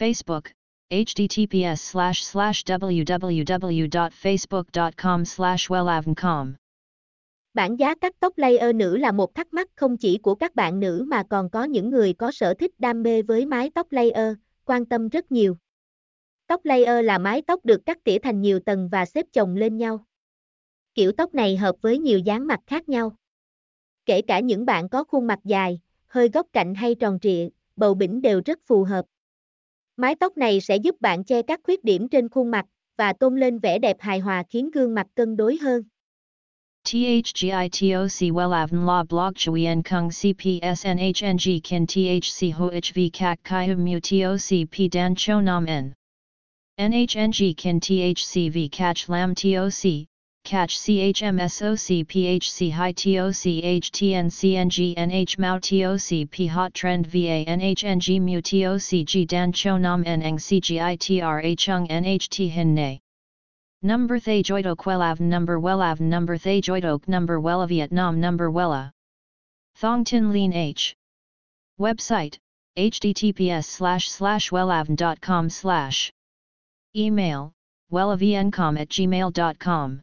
Facebook, https slash slash www.facebook.com slash wellavncom. Bản giá cắt tóc layer nữ là một thắc mắc không chỉ của các bạn nữ mà còn có những người có sở thích đam mê với mái tóc layer, quan tâm rất nhiều. Tóc layer là mái tóc được cắt tỉa thành nhiều tầng và xếp chồng lên nhau. Kiểu tóc này hợp với nhiều dáng mặt khác nhau. Kể cả những bạn có khuôn mặt dài, hơi góc cạnh hay tròn trịa, bầu bỉnh đều rất phù hợp. Mái tóc này sẽ giúp bạn che các khuyết điểm trên khuôn mặt và tôn lên vẻ đẹp hài hòa khiến gương mặt cân đối hơn. THGITOC Wellavn La Blog Chuyen Kung CPSNHNG Kin THC HOHV Kak Kai Mu TOC P Dan Cho Nam N NHNG Kin THCV Catch Lam TOC catch CHMSOC PHC High TOC HTN CNG NH Mao TOC P Hot Trend VA NHNG Mu TOC G Dan Cho Nam N Eng CGITRA Chung NHT Hin Nay Number Thay Joidok Wellav Number Wellav Number Thay Joidok Number Wella Vietnam Number Wella Thong Tin Lean H. Website https slash slash wellavn.com slash. Email wellavncom at gmail.com